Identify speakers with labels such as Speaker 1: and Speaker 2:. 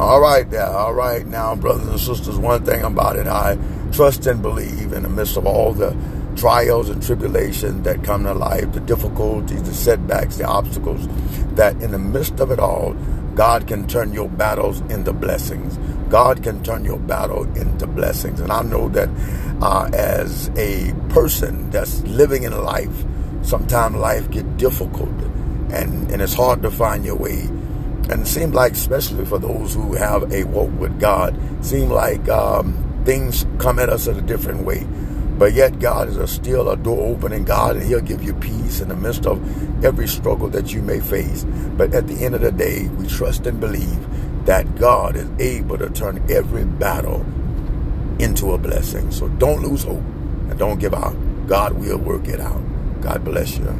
Speaker 1: All right, there. All right, now, brothers and sisters, one thing about it, I trust and believe in the midst of all the trials and tribulations that come to life, the difficulties, the setbacks, the obstacles, that in the midst of it all, God can turn your battles into blessings. God can turn your battle into blessings. And I know that uh, as a person that's living in life, sometimes life get difficult and, and it's hard to find your way. And it seems like, especially for those who have a walk with God, seem like um, things come at us in a different way. But yet God is a still a door opening God and he'll give you peace in the midst of every struggle that you may face. But at the end of the day, we trust and believe that God is able to turn every battle into a blessing. So don't lose hope and don't give out. God will work it out. God bless you.